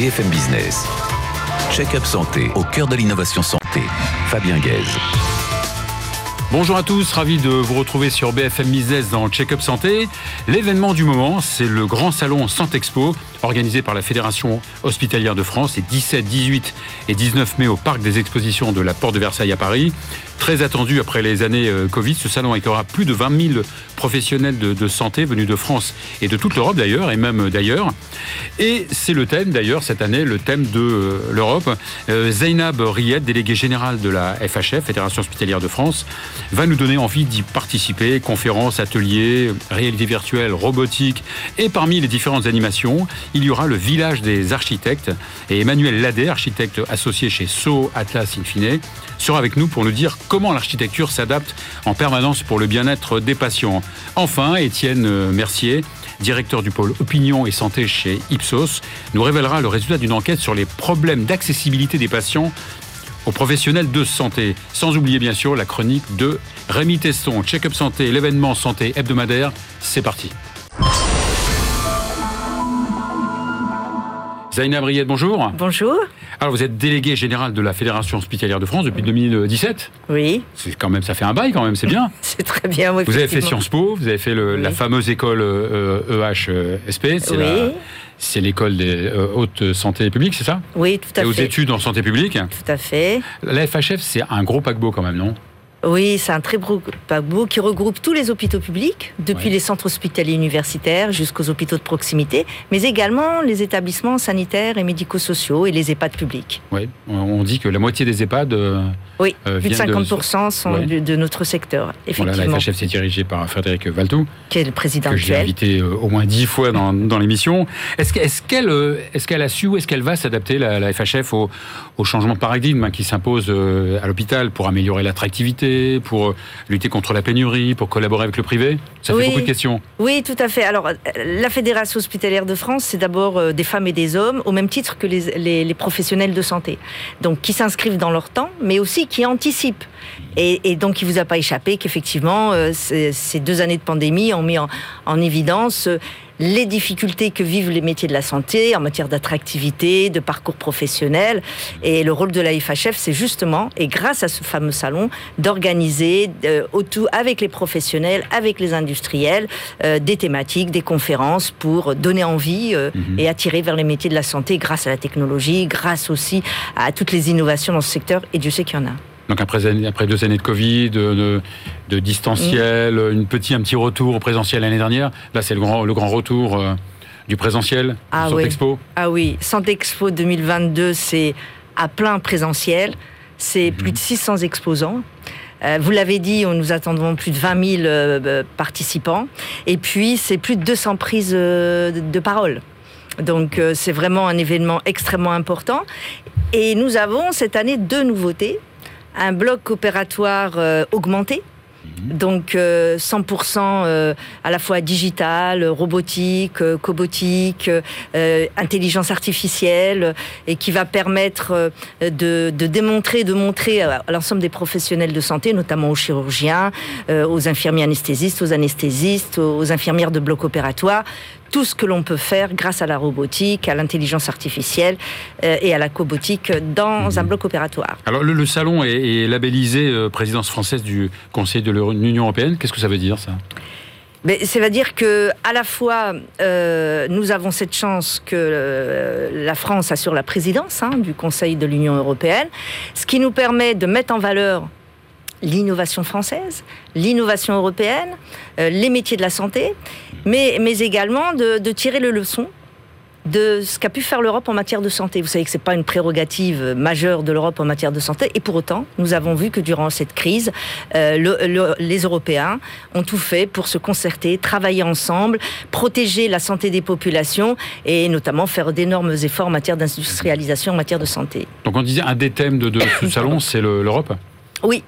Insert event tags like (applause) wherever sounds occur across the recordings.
BFM Business. Check-up santé au cœur de l'innovation santé. Fabien Guèze. Bonjour à tous, ravi de vous retrouver sur BFM Business dans Check-up Santé. L'événement du moment, c'est le grand salon Santexpo, organisé par la Fédération hospitalière de France, les 17, 18 et 19 mai au Parc des Expositions de la Porte de Versailles à Paris. Très attendu après les années euh, Covid, ce salon accueillera plus de 20 000 professionnels de, santé venus de France et de toute l'Europe d'ailleurs, et même d'ailleurs. Et c'est le thème d'ailleurs cette année, le thème de euh, l'Europe. Euh, Zainab Riet, déléguée générale de la FHF, Fédération hospitalière de France, va nous donner envie d'y participer. Conférences, ateliers, réalité virtuelle, robotique. Et parmi les différentes animations, il y aura le village des architectes. Et Emmanuel Ladet, architecte associé chez So Atlas Infine, sera avec nous pour nous dire comment l'architecture s'adapte en permanence pour le bien-être des patients. Enfin, Étienne Mercier, directeur du pôle opinion et santé chez Ipsos, nous révélera le résultat d'une enquête sur les problèmes d'accessibilité des patients aux professionnels de santé. Sans oublier bien sûr la chronique de Rémi Teston, Check-up Santé, l'événement santé hebdomadaire. C'est parti. Zaina Briette, bonjour. Bonjour. Alors vous êtes délégué général de la Fédération hospitalière de France depuis 2017. Oui. C'est quand même, ça fait un bail quand même, c'est bien. (laughs) c'est très bien. Oui, vous avez fait Sciences Po, vous avez fait la fameuse école EHSP. E c'est l'école des euh, hautes santé publique, c'est ça? Oui, tout à Et fait. aux études en santé publique? Tout à fait. La FHF, c'est un gros paquebot quand même, non? Oui, c'est un très beau paquebot qui regroupe tous les hôpitaux publics, depuis les centres hospitaliers universitaires jusqu'aux hôpitaux de proximité, mais également les établissements sanitaires et médico-sociaux et les EHPAD publics. Oui, on dit que la moitié des EHPAD. Euh, oui, euh, plus de 50% sont de, notre secteur. Effectivement. Voilà, la FHF, c'est dirigé par Frédéric Valtou, qui est le président que j'ai invité euh, au moins dix fois dans, dans l'émission. Est-ce qu'elle est, est a su ou est-ce qu'elle va s'adapter, la, la, FHF, au, au, changement de paradigme hein, qui s'impose à l'hôpital pour améliorer l'attractivité pour lutter contre la pénurie, pour collaborer avec le privé Ça fait beaucoup de questions. Oui, tout à fait. Alors, la Fédération hospitalière de France, c'est d'abord euh, des femmes et des hommes, au même titre que les, les, professionnels de santé. Donc, qui s'inscrivent dans leur temps, mais aussi qui anticipent. Et, et donc, il ne vous a pas échappé qu'effectivement, euh, ces deux années de pandémie ont mis en, en évidence euh, les difficultés que vivent les métiers de la santé en matière d'attractivité, de parcours professionnel. Et le rôle de la FHF, c'est justement, et grâce à ce fameux salon, d'organiser euh, avec les professionnels, avec les industriels, euh, des thématiques, des conférences pour donner envie euh, mhm. et attirer vers les métiers de la santé grâce à la technologie, grâce aussi à toutes les innovations dans ce secteur. Et Dieu sait qu'il y en a. Donc après, après deux années de Covid, de, de distanciel, une petit, un petit retour au présentiel l'année dernière, là c'est le grand, le grand retour euh, du présentiel, ah Santé Expo Ah oui, Expo 2022, c'est à plein présentiel, c'est mhm. plus de 600 exposants. Euh, vous l'avez dit, nous attendons plus de 20 000 euh, participants. Et puis, c'est plus de 200 prises de parole. Donc, c'est vraiment un événement extrêmement important. Et nous avons cette année deux nouveautés un bloc opératoire euh, augmenté. Mhm. Donc 100% euh, euh, à la fois digital, robotique, cobotique, intelligence artificielle, et qui va permettre de, de, démontrer, de montrer à l'ensemble des professionnels de santé, notamment aux chirurgiens, aux infirmiers anesthésistes, aux anesthésistes, aux infirmières de bloc opératoire, tout ce que l'on peut faire grâce à la robotique, à l'intelligence artificielle euh, et à la cobotique dans un mhm. bloc opératoire. Alors le, salon est, labellisé euh, présidence française du Conseil de l'Union européenne. Qu'est-ce que ça veut dire ça? Mais ça veut dire que à la fois euh, nous avons cette chance que la France assure la présidence hein, du Conseil de l'Union européenne, ce qui nous permet de mettre en valeur l'innovation française, l'innovation européenne, euh, les métiers de la santé, mais, mais également de, tirer le leçon de ce qu'a pu faire l'Europe en matière de santé. Vous savez que ce n'est pas une prérogative majeure de l'Europe en matière de santé, et pour autant, nous avons vu que durant cette crise, euh, les Européens ont tout fait pour se concerter, travailler ensemble, protéger la santé des populations, et notamment faire d'énormes efforts en matière d'industrialisation, en matière de santé. Donc on disait, un des thèmes de, de ce (coughs) salon, c'est l'Europe? Oui.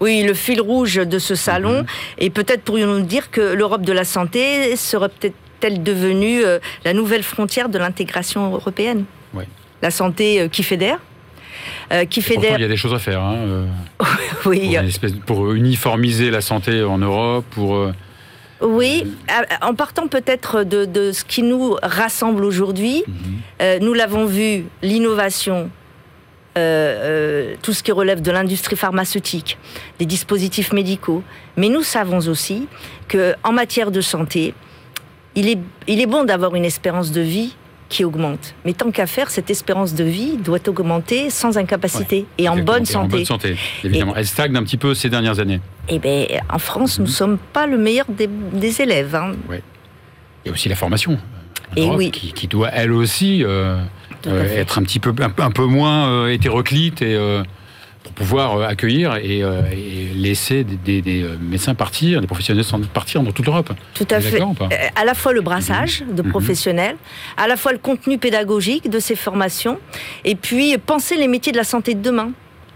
oui, le fil rouge de ce salon. Mhm. Et peut-être pourrions-nous dire que l'Europe de la santé serait peut-être devenue euh, la nouvelle frontière de l'intégration européenne. Oui. La santé euh, qui fédère. Euh, qui fédère. il y a des choses à faire. Hein, (laughs) oui. Pour, pour, uniformiser la santé en Europe, pour Oui, en partant peut-être de, ce qui nous rassemble aujourd'hui, mhm. nous l'avons vu, l'innovation, tout ce qui relève de l'industrie pharmaceutique, des dispositifs médicaux. Mais nous savons aussi qu'en matière de santé, il est, il est bon d'avoir une espérance de vie qui augmente. Mais tant qu'à faire, cette espérance de vie doit augmenter sans incapacité et en bonne santé. En bonne santé, évidemment. Elle stagne un petit peu ces dernières années. Eh bien, en France, nous ne mhm. sommes pas le meilleur des, élèves. Hein. Il y a aussi la formation. Et oui. qui, doit, elle aussi, euh, euh, être un petit peu, un, peu moins euh, hétéroclite et pour pouvoir euh, accueillir et, euh, laisser des, euh, médecins partir, des professionnels partir dans toute l'Europe. Tout à fait. À la fois le brassage mhm. de mhm. professionnels, à la fois le contenu pédagogique de ces formations, et puis penser les métiers de la santé de demain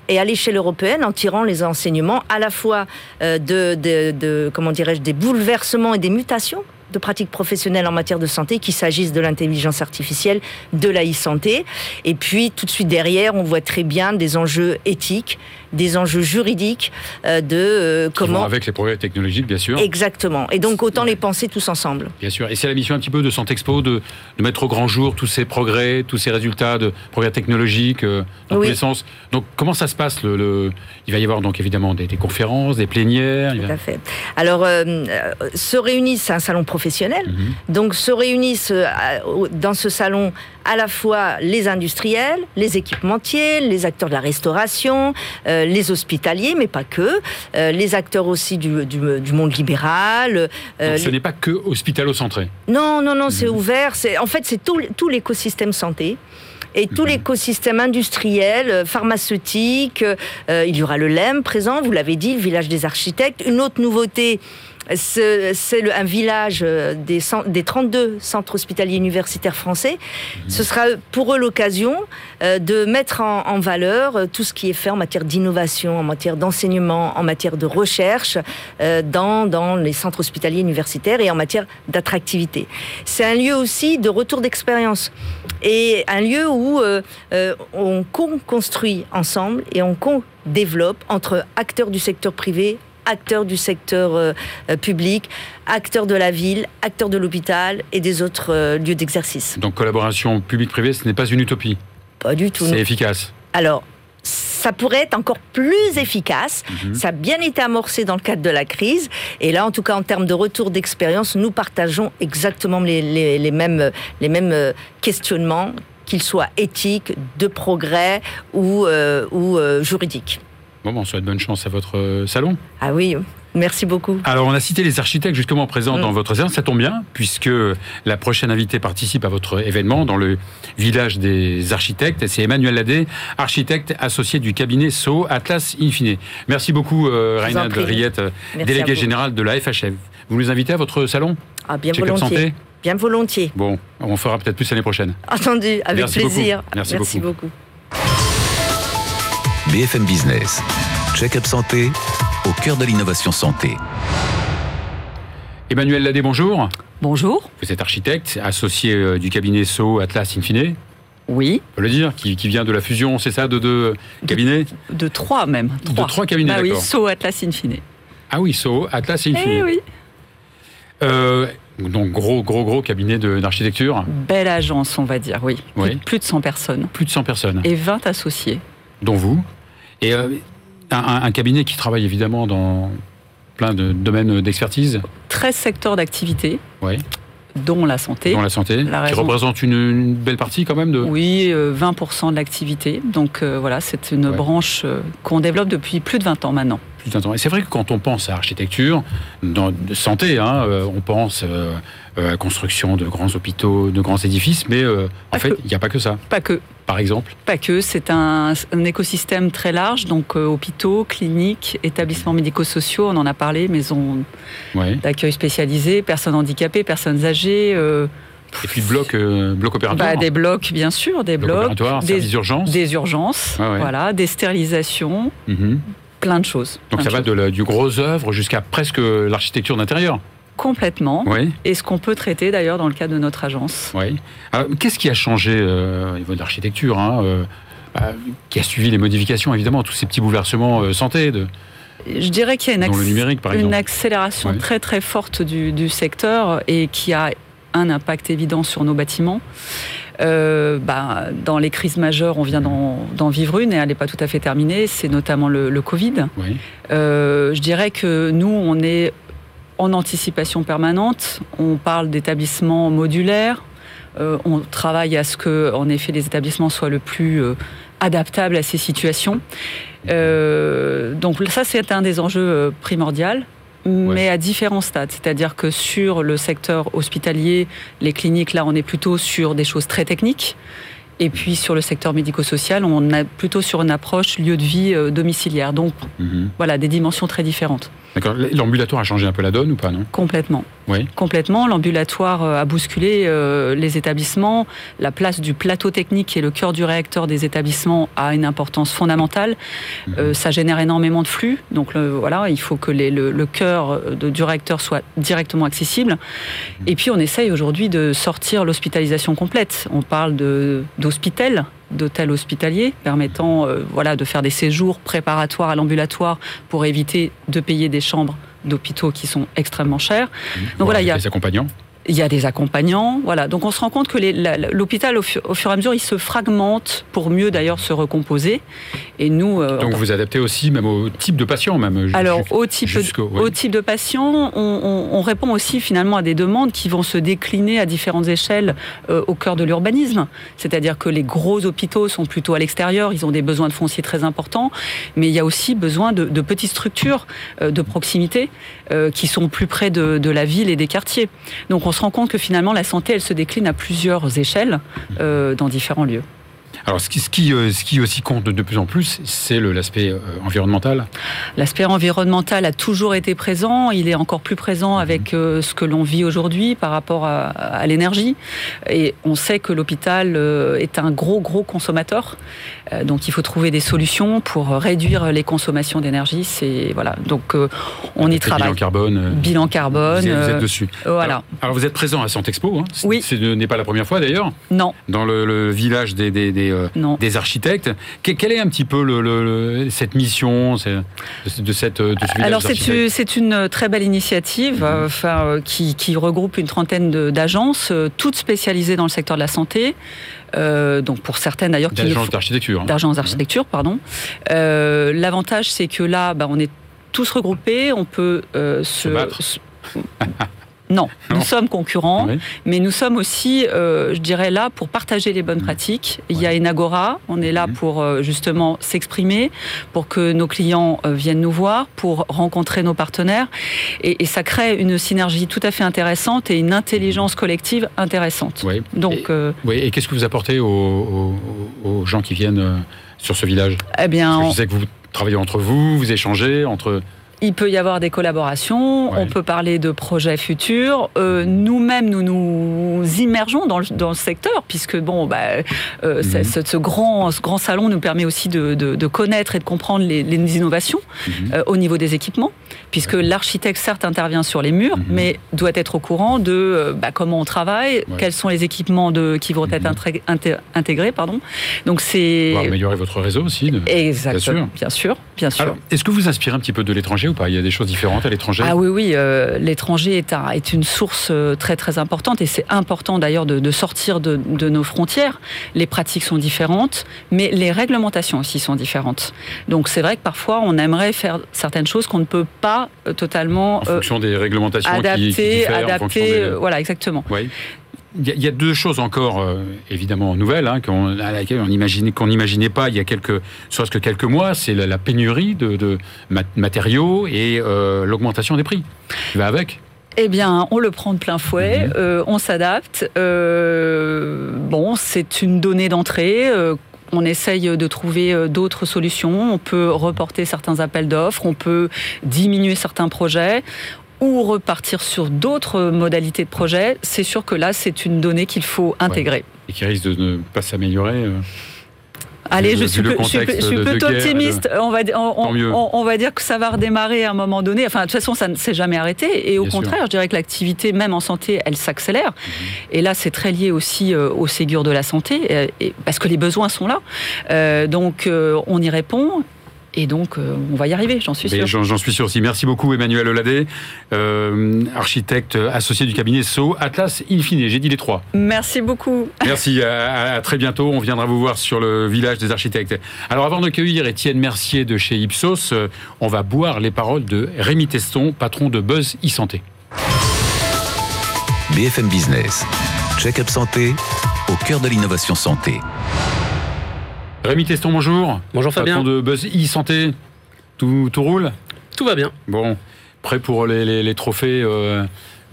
et à l'échelle européenne en tirant les enseignements à la fois de, de comment dirais-je des bouleversements et des mutations de pratiques professionnelles en matière de santé, qu'il s'agisse de l'intelligence artificielle, de la e-santé. Et puis, tout de suite derrière, on voit très bien des enjeux éthiques, des enjeux juridiques euh, de euh, comment... avec les progrès technologiques, bien sûr. Exactement. Et donc, autant les penser tous ensemble. Bien sûr. Et c'est la mission un petit peu de Santexpo de, de mettre au grand jour tous ces progrès, tous ces résultats de progrès technologiques euh, dans tous les sens. Donc, comment ça se passe le, Il va y avoir donc évidemment des, conférences, des plénières. Tout à fait. Alors, se réunissent, c'est un salon professionnel. Mhm. Donc se réunissent euh, dans ce salon à la fois les industriels, les équipementiers, les acteurs de la restauration, euh, les hospitaliers, mais pas que, euh, les acteurs aussi du, du, monde libéral. Donc ce n'est pas que hospitalo-centré Non, non, non, c'est mhm. ouvert. En fait, c'est tout, tout l'écosystème santé et tout mhm. l'écosystème industriel, pharmaceutique. il y aura le LEM présent, vous l'avez dit, le village des architectes. Une autre nouveauté, c'est un village euh, des, des, 32 centres hospitaliers universitaires français. Mhm. Ce sera pour eux l'occasion euh, de mettre en, valeur euh, tout ce qui est fait en matière d'innovation, en matière d'enseignement, en matière de recherche dans, dans les centres hospitaliers universitaires et en matière d'attractivité. C'est un lieu aussi de retour d'expérience et un lieu où on construit ensemble et on développe entre acteurs du secteur privé, acteurs du secteur euh, euh, public, acteurs de la ville, acteurs de l'hôpital et des autres euh, lieux d'exercice. Donc collaboration public-privé, ce n'est pas une utopie Pas du tout. C'est efficace Alors, ça pourrait être encore plus efficace. Mhm. Ça a bien été amorcé dans le cadre de la crise. Et là, en tout cas, en termes de retour d'expérience, nous partageons exactement les, mêmes, les mêmes questionnements, qu'ils soient éthiques, de progrès ou, ou juridiques. Bon, on souhaite bonne chance à votre euh, salon. Ah oui, Merci beaucoup. Alors, on a cité les architectes justement présents dans mm. votre salon. Ça tombe bien, puisque la prochaine invitée participe à votre événement dans le village des architectes. C'est Emmanuel Ladé, architecte associé du cabinet SO Atlas Infine. Merci beaucoup, euh, de Riette, délégué général de la FHF. Vous nous invitez à votre salon? Ah, bien volontiers. Bien volontiers. Bon, on fera peut-être plus l'année prochaine. Entendu, avec plaisir. Merci, Merci beaucoup. BFM Business. Check-up santé au cœur de l'innovation santé. Emmanuel Ladé, bonjour. Bonjour. Vous êtes architecte, associé euh, du cabinet SO Atlas Infine. Oui. On peut le dire, qui, vient de la fusion, c'est ça, de deux cabinets? de, trois même. De trois cabinets, bah oui, SO Atlas Infine. Ah oui, SO Atlas Infine. Eh oui. Euh, donc gros, gros, gros cabinet d'architecture. Belle agence, on va dire, oui. oui. Plus, de 100 personnes. Plus de 100 personnes. Et 20 associés. Dont vous. Et euh, un, cabinet qui travaille évidemment dans plein de domaines d'expertise 13 secteurs d'activité. Oui. Dont la santé. Dont la santé, qui représente une, belle partie quand même de... Oui, 20% euh, de l'activité. Donc euh, voilà, c'est une branche qu'on développe depuis plus de 20 ans maintenant. Plus de 20 ans. Et c'est vrai que quand on pense à architecture, dans, de santé, hein, on pense à construction de grands hôpitaux, de grands édifices, mais en fait, il n'y a pas que ça. Pas que par exemple Pas que, c'est un, écosystème très large, donc euh, hôpitaux, cliniques, établissements médico-sociaux, on en a parlé, maisons d'accueil spécialisées, personnes handicapées, personnes âgées. Euh, et puis blocs euh, bloc opératoires bah, Des blocs, bien sûr, des blocs. des urgences. Des urgences, voilà, des stérilisations, mhm. Plein de choses. Donc ça va de du gros œuvre jusqu'à presque l'architecture d'intérieur complètement. Et ce qu'on peut traiter d'ailleurs dans le cas de notre agence. Oui. Qu'est-ce qui a changé euh, au niveau de l'architecture hein, euh, bah, Qui a suivi les modifications, évidemment, tous ces petits bouleversements euh, santé de, Je dirais qu'il y a une, une accélération très très forte du, secteur et qui a un impact évident sur nos bâtiments. Euh, bah, dans les crises majeures, on vient d'en vivre une et elle n'est pas tout à fait terminée, c'est notamment le, Covid. Euh, je dirais que nous, on est en anticipation permanente, on parle d'établissements modulaires, euh, on travaille à ce que, en effet, les établissements soient le plus adaptables à ces situations. donc ça, c'est un des enjeux primordiaux mais à différents stades. C'est-à-dire que sur le secteur hospitalier, les cliniques, là, on est plutôt sur des choses très techniques. Et puis sur le secteur médico-social, on est plutôt sur une approche lieu de vie euh, domiciliaire. Donc mhm. voilà, des dimensions très différentes. D'accord. L'ambulatoire a changé un peu la donne ou pas, non? Complètement. Oui. Complètement. L'ambulatoire euh, a bousculé euh, les établissements. La place du plateau technique, qui est le cœur du réacteur des établissements, a une importance fondamentale. Mhm. Euh, ça génère énormément de flux. Donc voilà, il faut que le, cœur du réacteur soit directement accessible. Mhm. Et puis on essaye aujourd'hui de sortir l'hospitalisation complète. On parle d'hospital d'hôtels hospitaliers permettant euh, voilà, de faire des séjours préparatoires à l'ambulatoire pour éviter de payer des chambres d'hôpitaux qui sont extrêmement chères. Mmh. Donc voilà, il y a des accompagnants il y a des accompagnants, voilà. Donc on se rend compte que l'hôpital, au, fur et à mesure, il se fragmente pour mieux d'ailleurs se recomposer. Et nous. Euh, Donc vous vous adaptez aussi même au type de patient, même. Alors au type, au type de patient, on, répond aussi finalement à des demandes qui vont se décliner à différentes échelles euh, au cœur de l'urbanisme. C'est-à-dire que les gros hôpitaux sont plutôt à l'extérieur, ils ont des besoins de foncier très importants, mais il y a aussi besoin de, petites structures euh, de proximité qui sont plus près de, de, la ville et des quartiers. Donc on on se rend compte que finalement la santé, elle se décline à plusieurs échelles euh, dans différents lieux. Alors, ce qui, ce qui, euh, ce qui aussi compte de plus en plus, c'est l'aspect euh, environnemental. L'aspect environnemental a toujours été présent. Il est encore plus présent avec euh, ce que l'on vit aujourd'hui par rapport à, l'énergie. Et on sait que l'hôpital est un gros, gros consommateur. Donc, il faut trouver des solutions pour réduire les consommations d'énergie. C'est voilà. Donc, on y travaille. Bilan carbone. Bilan carbone. Vous êtes, dessus. Voilà. Alors, vous êtes présent à Santexpo. Hein. Oui. Ce n'est pas la première fois d'ailleurs. Non. Dans le, village des euh, des, architectes. quelle est un petit peu le, cette mission de, cette de ce Alors c'est une très belle initiative mhm. euh, enfin, qui, regroupe une trentaine d'agences, euh, toutes spécialisées dans le secteur de la santé. donc pour certaines d'ailleurs d'agences d'architecture. Hein. D'agences d'architecture, pardon. L'avantage c'est que là, bah, on est tous regroupés, on peut se, se (laughs) Non, nous sommes concurrents, mais nous sommes aussi, euh, je dirais, là pour partager les bonnes mmh. pratiques. Il y a une agora, on est là mmh. pour euh, justement s'exprimer, pour que nos clients euh, viennent nous voir, pour rencontrer nos partenaires. Et, ça crée une synergie tout à fait intéressante et une intelligence collective intéressante. Oui. Donc, et, et qu'est-ce que vous apportez aux, gens qui viennent sur ce village? Eh bien, je sais que vous travaillez entre vous, vous échangez entre il peut y avoir des collaborations, on peut parler de projets futurs. Euh, nous-mêmes, nous nous immergeons dans le, dans le secteur, puisque bon, bah, euh, mhm. ce, grand, ce grand salon nous permet aussi de, de, connaître et de comprendre les, les innovations mhm. euh, au niveau des équipements, puisque l'architecte, certes, intervient sur les murs, mhm. mais doit être au courant de bah, comment on travaille, quels sont les équipements de, qui vont être intégrés. Pardon. Donc c'est... améliorer votre réseau aussi. Exactement, bien sûr. Bien sûr. Est-ce que vous inspirez un petit peu de l'étranger il y a des choses différentes à l'étranger? Ah oui, oui. Euh, l'étranger est, est, une source euh, très, très importante et c'est important d'ailleurs de, sortir de, nos frontières. Les pratiques sont différentes, mais les réglementations aussi sont différentes. Donc c'est vrai que parfois on aimerait faire certaines choses qu'on ne peut pas euh, totalement. En fonction des réglementations adapter, qui, adapter, voilà, exactement. Oui. Il y, a deux choses encore euh, évidemment nouvelles hein, à laquelle on imaginait qu'on n'imaginait pas il y a quelques, soit que quelques mois, c'est la, pénurie de, matériaux et euh, l'augmentation des prix. Qui va avec? Eh bien, on le prend de plein fouet, mhm. euh, on s'adapte. bon, c'est une donnée d'entrée on essaye de trouver d'autres solutions. On peut reporter certains appels d'offres, on peut diminuer certains projets ou repartir sur d'autres modalités de projet, c'est sûr que là, c'est une donnée qu'il faut intégrer. Et qui risque de ne pas s'améliorer euh, Allez, je suis, plutôt optimiste. On va, on, va dire que ça va redémarrer à un moment donné. Enfin, de toute façon, ça ne s'est jamais arrêté. Et au contraire, je dirais que l'activité, même en santé, elle s'accélère. Mhm. Et là, c'est très lié aussi euh, au Ségur de la santé, parce que les besoins sont là. Euh, donc, on y répond Et donc, on va y arriver, j'en suis sûr. J'en suis sûr aussi. Merci beaucoup, Emmanuel Oladé, architecte associé du cabinet SO Atlas Infine. J'ai dit les trois. Merci beaucoup. Merci. À, très bientôt. On viendra vous voir sur le village des architectes. Alors, avant d'accueillir Étienne Mercier de chez Ipsos, on va boire les paroles de Rémi Teston, patron de Buzz e-santé. BFM Business. Check-up santé au cœur de l'innovation santé. Rémi Teston, bonjour. Bonjour Fabien. Patron de Buzz e-santé. Tout, tout, roule? Tout va bien. Bon, prêt pour les, trophées euh,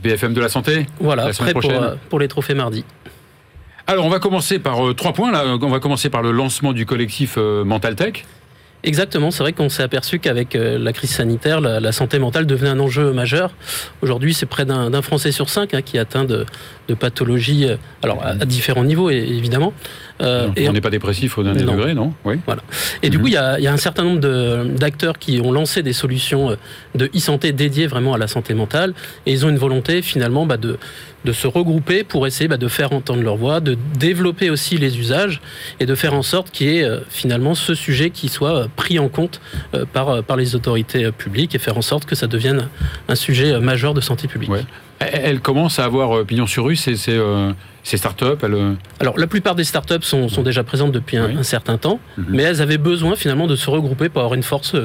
BFM de la santé? Voilà, prêt euh, pour, les trophées mardi. Alors, on va commencer par euh, trois points. Là. On va commencer par le lancement du collectif Mental Tech. Exactement, c'est vrai qu'on s'est aperçu qu'avec la crise sanitaire, la, santé mentale devenait un enjeu majeur. Aujourd'hui, c'est près d'un Français sur cinq hein, qui est atteint de, pathologies, euh, alors à, différents niveaux évidemment. Euh, on n'est pas dépressif au dernier degré, non Oui. Voilà. Et du mhm. coup, il y, a, un certain nombre d'acteurs qui ont lancé des solutions de e-santé dédiées vraiment à la santé mentale, et ils ont une volonté finalement bah, de, de se regrouper pour essayer bah, de faire entendre leur voix, de développer aussi les usages et de faire en sorte qu'il y ait euh, finalement ce sujet qui soit euh, pris en compte euh, par, par les autorités publiques et faire en sorte que ça devienne un sujet majeur de santé publique. Elle commence à avoir pignon sur rue, ces, ces, startups Alors, la plupart des startups sont, sont déjà présentes depuis un, certain temps, mhm. mais elles avaient besoin finalement de se regrouper pour avoir une force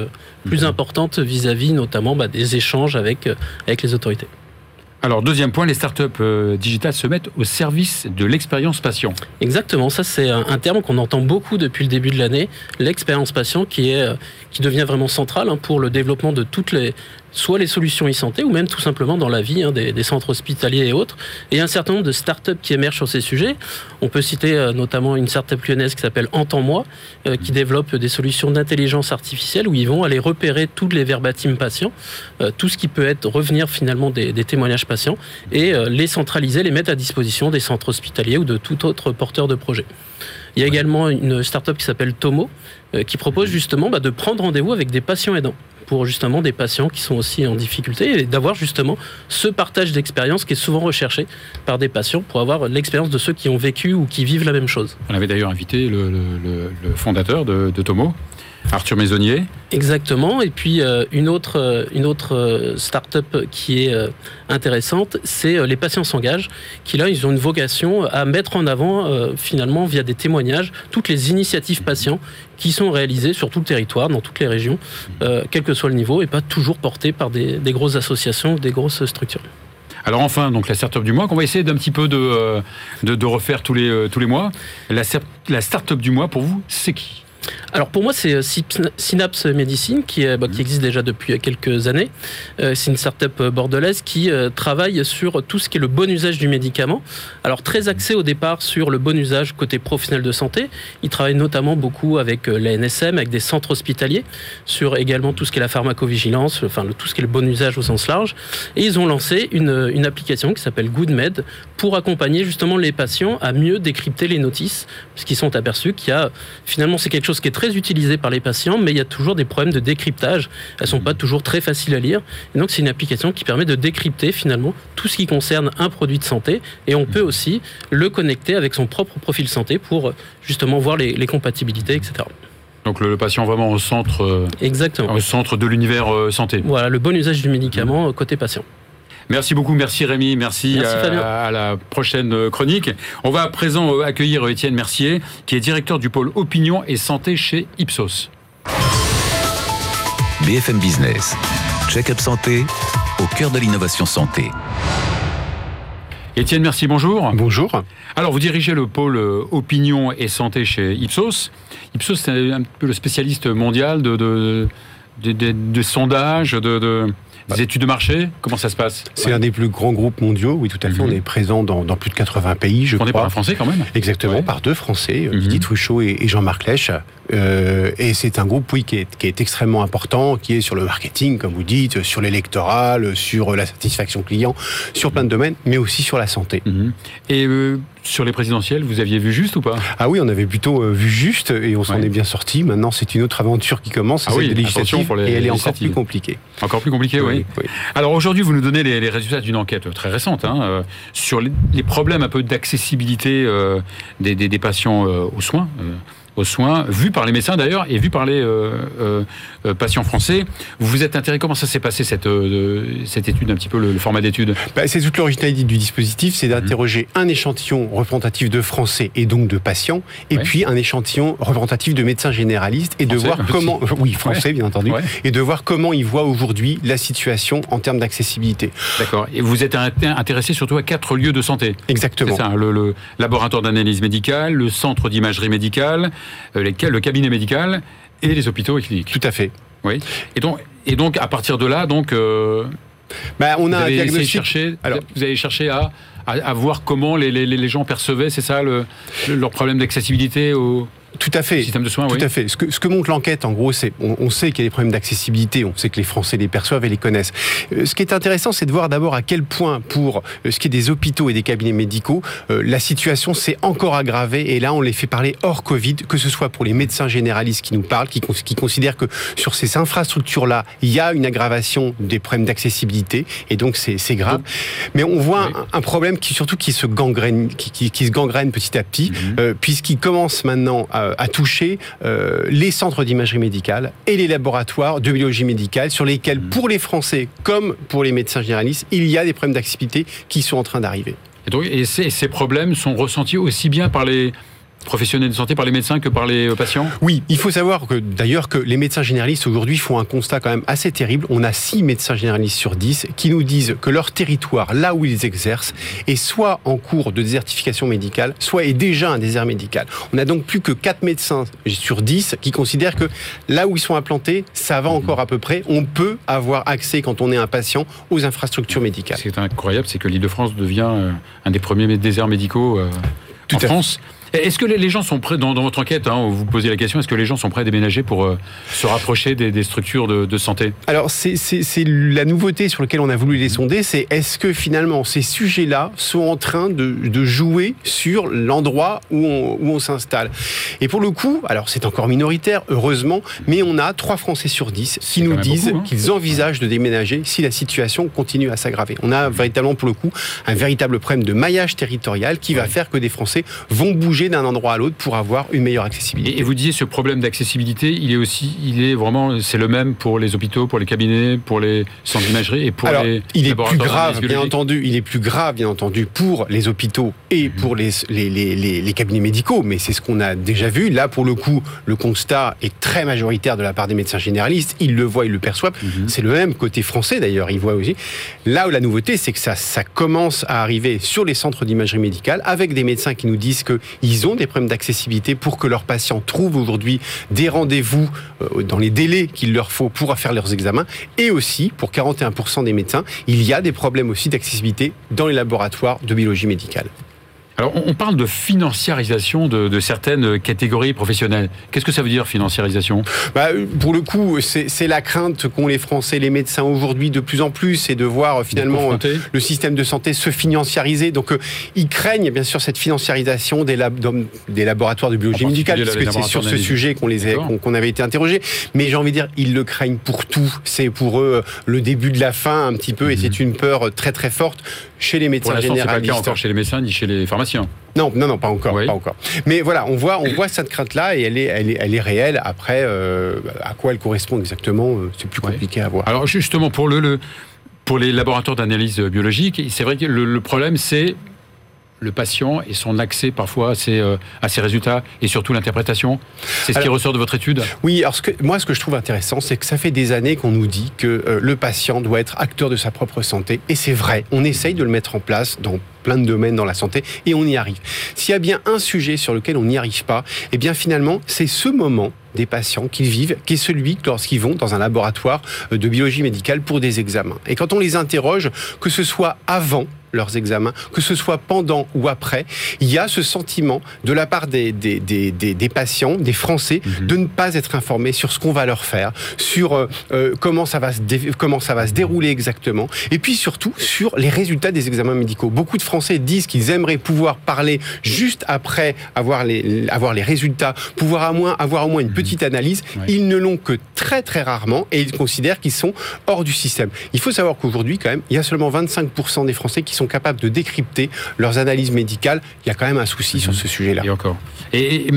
plus mhm. importante vis-à-vis notamment bah, des échanges avec, avec les autorités. Alors, deuxième point, les startups euh, digitales se mettent au service de l'expérience patient. Exactement, ça c'est un terme qu'on entend beaucoup depuis le début de l'année, l'expérience patient qui, est, euh, qui devient vraiment centrale hein, pour le développement de toutes les, soit les solutions e-santé ou même tout simplement dans la vie hein, des, centres hospitaliers et autres. Et un certain nombre de startups qui émergent sur ces sujets. On peut citer euh, notamment une startup lyonnaise qui s'appelle Entends-moi, euh, qui développe des solutions d'intelligence artificielle où ils vont aller repérer tous les verbatims patients, euh, tout ce qui peut être revenir finalement des, témoignages patients et les centraliser, les mettre à disposition des centres hospitaliers ou de tout autre porteur de projet. Il y a également une startup qui s'appelle Tomo, qui propose justement bah, de prendre rendez-vous avec des patients aidants pour justement des patients qui sont aussi en difficulté et d'avoir justement ce partage d'expérience qui est souvent recherché par des patients pour avoir l'expérience de ceux qui ont vécu ou qui vivent la même chose. On avait d'ailleurs invité le, fondateur de, Tomo, Arthur Maisonnier. Exactement. Et puis euh, une autre, euh, une autre euh, start-up qui est intéressante, c'est les patients s'engagent, qui là, ils ont une vocation à mettre en avant finalement via des témoignages toutes les initiatives patients qui sont réalisées sur tout le territoire, dans toutes les régions, quel que soit le niveau, et pas toujours portées par des, grosses associations ou des grosses structures. Alors enfin, donc la start-up du mois, qu'on va essayer d'un petit peu de, de, refaire tous les, tous les mois. La, la start-up du mois, pour vous, c'est qui? Alors pour moi, c'est euh, Synapse Medicine qui, bah, qui, existe déjà depuis quelques années. Euh, c'est une start-up euh, bordelaise qui travaille sur tout ce qui est le bon usage du médicament. Alors très axé au départ sur le bon usage côté professionnel de santé. Ils travaillent notamment beaucoup avec la NSM, avec des centres hospitaliers, sur également tout ce qui est la pharmacovigilance, enfin tout ce qui est le bon usage au sens large. Et ils ont lancé une, une application qui s'appelle GoodMed pour accompagner justement les patients à mieux décrypter les notices, parce qu'ils sont aperçus qu'il y a finalement c'est quelque chose qui est très utilisé par les patients, mais il y a toujours des problèmes de décryptage. Elles sont pas toujours très faciles à lire. Et donc c'est une application qui permet de décrypter finalement tout ce qui concerne un produit de santé. Et on peut aussi le connecter avec son propre profil santé pour justement voir les, compatibilités, etc. Donc le, patient vraiment au centre, euh, Exactement. au centre de l'univers euh, santé. Voilà, le bon usage du médicament mmh. côté patient. Merci beaucoup, merci Rémi, merci, à, la prochaine euh, chronique. On va à présent euh, accueillir Étienne Mercier, qui est directeur du pôle opinion et santé chez Ipsos. BFM Business, check-up santé, au cœur de l'innovation santé. Étienne, merci, bonjour. Bonjour. Alors, vous dirigez le pôle euh, opinion et santé chez Ipsos. Ipsos, c'est un peu le spécialiste mondial de, de, de sondages, de, des études de marché Comment ça se passe C'est un des plus grands groupes mondiaux, oui, tout à fait. On mhm. est présent dans, plus de 80 pays, je On crois. est par un Français quand même Exactement, par deux Français, mm Didier Truchot et, Jean-Marc Lèche. Euh, et c'est un groupe, oui, qui est, qui est, extrêmement important, qui est sur le marketing, comme vous dites, sur l'électoral, sur la satisfaction client, sur plein de domaines, mais aussi sur la santé. Mhm. Et euh, sur les présidentielles, vous aviez vu juste ou pas? Ah oui, on avait plutôt euh, vu juste et on s'en est bien sorti. Maintenant, c'est une autre aventure qui commence, ah c'est oui, législative, et elle est encore plus compliquée. Encore plus compliquée, oui. Alors aujourd'hui, vous nous donnez les, résultats d'une enquête très récente hein, euh, sur les, problèmes un peu d'accessibilité euh, des, patients aux soins aux soins, vu par les médecins d'ailleurs et vu par les patients français. Vous vous êtes intéressé, comment ça s'est passé cette, cette étude, un petit peu le, format d'étude? Bah, C'est toute l'originalité du dispositif, c'est d'interroger un échantillon représentatif de Français et donc de patients, et puis un échantillon représentatif de médecins généralistes et de voir comment, oui, français bien entendu, et de voir comment ils voient aujourd'hui la situation en termes d'accessibilité. D'accord. Et vous êtes intéressé surtout à quatre lieux de santé? Exactement. C'est ça, le, laboratoire d'analyse médicale, le centre d'imagerie médicale, euh, le cabinet médical et les hôpitaux et cliniques. Tout à fait. Oui. Et donc, et donc à partir de là, donc. Euh, bah, on a vous avez Alors, vous avez cherché à, à, voir comment les, les, les gens percevaient, c'est ça, le, leur problème d'accessibilité au tout à fait. Système de soins, Tout à fait. Ce que, ce que montre l'enquête, en gros, c'est on, sait qu'il y a des problèmes d'accessibilité, on sait que les Français les perçoivent et les connaissent. Euh, ce qui est intéressant, c'est de voir d'abord à quel point, pour euh, ce qui est des hôpitaux et des cabinets médicaux, euh, la situation s'est encore aggravée. Et là, on les fait parler hors Covid, que ce soit pour les médecins généralistes qui nous parlent, qui, qui considèrent que sur ces infrastructures-là, il y a une aggravation des problèmes d'accessibilité, et donc c'est grave. Mais on voit un, problème qui surtout qui se gangrène, qui, qui, se gangrène petit à petit, mm-hmm. puisqu'il commence maintenant à à toucher euh, les centres d'imagerie médicale et les laboratoires de biologie médicale sur lesquels, mmh. pour les Français comme pour les médecins généralistes, il y a des problèmes d'accessibilité qui sont en train d'arriver. Et, et ces problèmes sont ressentis aussi bien par les professionnels de santé, par les médecins que par les euh, patients? Oui, il faut savoir que d'ailleurs que les médecins généralistes aujourd'hui font un constat quand même assez terrible. On a 6 médecins généralistes sur 10 qui nous disent que leur territoire, là où ils exercent, est soit en cours de désertification médicale, soit est déjà un désert médical. On a donc plus que 4 médecins sur 10 qui considèrent que là où ils sont implantés, ça va encore à peu près. On peut avoir accès, quand on est un patient, aux infrastructures médicales. Ce qui est incroyable, c'est que l'Île-de-France devient euh, un des premiers déserts médicaux euh, en France. Est-ce que les gens sont prêts, dans, votre enquête, hein, vous posez la question, est-ce que les gens sont prêts à déménager pour euh, se rapprocher des, structures de, santé? Alors, c'est la nouveauté sur laquelle on a voulu les sonder, c'est est-ce que finalement ces sujets-là sont en train de, jouer sur l'endroit où on, s'installe? Et pour le coup, alors c'est encore minoritaire, heureusement, mais on a 3 Français sur 10 qui nous disent hein. qu'ils envisagent de déménager si la situation continue à s'aggraver. On a véritablement, pour le coup, un véritable problème de maillage territorial qui va faire que des Français vont bouger d'un endroit à l'autre pour avoir une meilleure accessibilité. Et, vous disiez ce problème d'accessibilité, il est aussi, il est vraiment, c'est le même pour les hôpitaux, pour les cabinets, pour les centres d'imagerie et pour les il est plus grave, bien entendu. Il est plus grave, bien entendu, pour les hôpitaux et mhm. pour les, les, les, les, cabinets médicaux. Mais c'est ce qu'on a déjà vu. Là, pour le coup, le constat est très majoritaire de la part des médecins généralistes. Ils le voient, ils le perçoivent. Mhm. C'est le même côté français d'ailleurs. Ils voient aussi. Là où la nouveauté, c'est que ça, ça commence à arriver sur les centres d'imagerie médicale avec des médecins qui nous disent qu'ils ils ont des problèmes d'accessibilité pour que leurs patients trouvent aujourd'hui des rendez-vous euh, dans les délais qu'il leur faut pour faire leurs examens. Et aussi, pour 41% des médecins, il y a des problèmes aussi d'accessibilité dans les laboratoires de biologie médicale. Alors, on parle de financiarisation de, certaines catégories professionnelles. Qu'est-ce que ça veut dire, financiarisation? Bah, Pour le coup, c'est la crainte qu'ont les Français, les médecins aujourd'hui de plus en plus, c'est de voir euh, finalement euh, le système de santé se financiariser. Donc, euh, ils craignent bien sûr cette financiarisation des, des laboratoires de biologie médicale, parce que c'est sur ce sujet qu'on les qu'on avait été interrogés. Mais j'ai envie de dire, ils le craignent pour tout. C'est pour eux le début de la fin un petit peu, et mhm. c'est une peur très très forte chez les médecins généralistes. Pas le cas encore chez les médecins ni chez les pharmaciens. Non, non, non, pas encore, pas encore. Mais voilà, on voit, on voit cette crainte-là et elle est, elle est, elle est réelle. Après, euh, à quoi elle correspond exactement, euh, c'est plus compliqué à voir. Alors justement, pour le, le pour les laboratoires d'analyse biologique, c'est vrai que le problème, c'est le patient et son accès parfois à ses, euh, à résultats et surtout l'interprétation C'est ce qui ressort de votre étude? Oui, alors que, moi ce que je trouve intéressant, c'est que ça fait des années qu'on nous dit que euh, le patient doit être acteur de sa propre santé et c'est vrai, on essaye de le mettre en place dans plein de domaines dans la santé et on y arrive. S'il y a bien un sujet sur lequel on n'y arrive pas, eh bien finalement, c'est ce moment des patients qu'ils vivent, qui est celui lorsqu'ils vont dans un laboratoire euh, de biologie médicale pour des examens. Et quand on les interroge, que ce soit avant leurs examens, que ce soit pendant ou après, il y a ce sentiment de la part des, des, des, des patients, des Français, mhm. de ne pas être informés sur ce qu'on va leur faire, sur euh, euh, comment, ça va se comment ça va se dérouler exactement, et puis surtout sur les résultats des examens médicaux. Beaucoup de Français disent qu'ils aimeraient pouvoir parler juste après avoir les, avoir les résultats, pouvoir à moins, avoir au moins une mhm. petite analyse. Ils ne l'ont que très très rarement et ils considèrent qu'ils sont hors du système. Il faut savoir qu'aujourd'hui, quand même, il y a seulement 25% des Français qui sont sont capables de décrypter leurs analyses médicales, il y a quand même un souci sur mhm. ce sujet-là. Et encore. Et,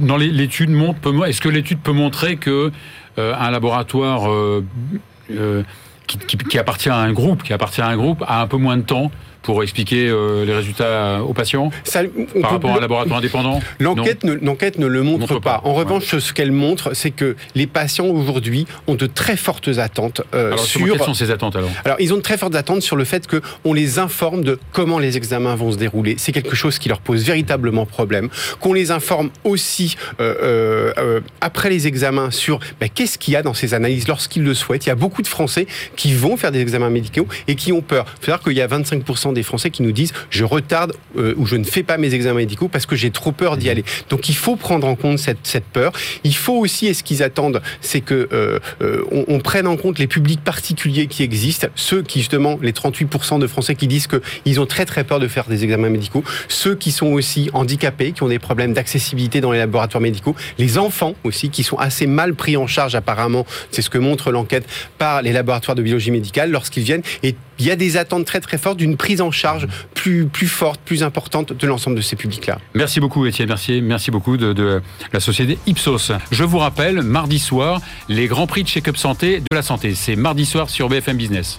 dans l'étude montre, est-ce que l'étude peut montrer que euh, un laboratoire euh, euh, qui, appartient à un groupe, qui appartient à un groupe, a un peu moins de temps pour expliquer euh, les résultats aux patients par rapport à un laboratoire indépendant? L'enquête ne, ne, le montre, pas. En revanche, ce qu'elle montre, c'est que les patients aujourd'hui ont de très fortes attentes euh, alors, sur. Quelles sont ces attentes alors? Alors, ils ont de très fortes attentes sur le fait qu'on les informe de comment les examens vont se dérouler. C'est quelque chose qui leur pose véritablement problème. Qu'on les informe aussi euh, après les examens sur ben, qu'est-ce qu'il y a dans ces analyses lorsqu'ils le souhaitent. Il y a beaucoup de Français qui vont faire des examens médicaux et qui ont peur. Il faut dire qu'il y a 25% des Français qui nous disent je retarde euh, ou je ne fais pas mes examens médicaux parce que j'ai trop peur d'y aller. Donc il faut prendre en compte cette, cette peur. Il faut aussi, et ce qu'ils attendent, c'est que euh, euh, on, prenne en compte les publics particuliers qui existent, ceux qui justement, les 38% de Français qui disent qu'ils ont très très peur de faire des examens médicaux, ceux qui sont aussi handicapés, qui ont des problèmes d'accessibilité dans les laboratoires médicaux, les enfants aussi qui sont assez mal pris en charge apparemment, c'est ce que montre l'enquête par les laboratoires de biologie médicale lorsqu'ils viennent et il y a des attentes très très fortes d'une prise en charge plus, plus forte, plus importante de l'ensemble de ces publics-là. Merci beaucoup Étienne Mercier, merci beaucoup de, la société Ipsos. Je vous rappelle, mardi soir, les Grands Prix de Check-up Santé de la Santé. C'est mardi soir sur BFM Business.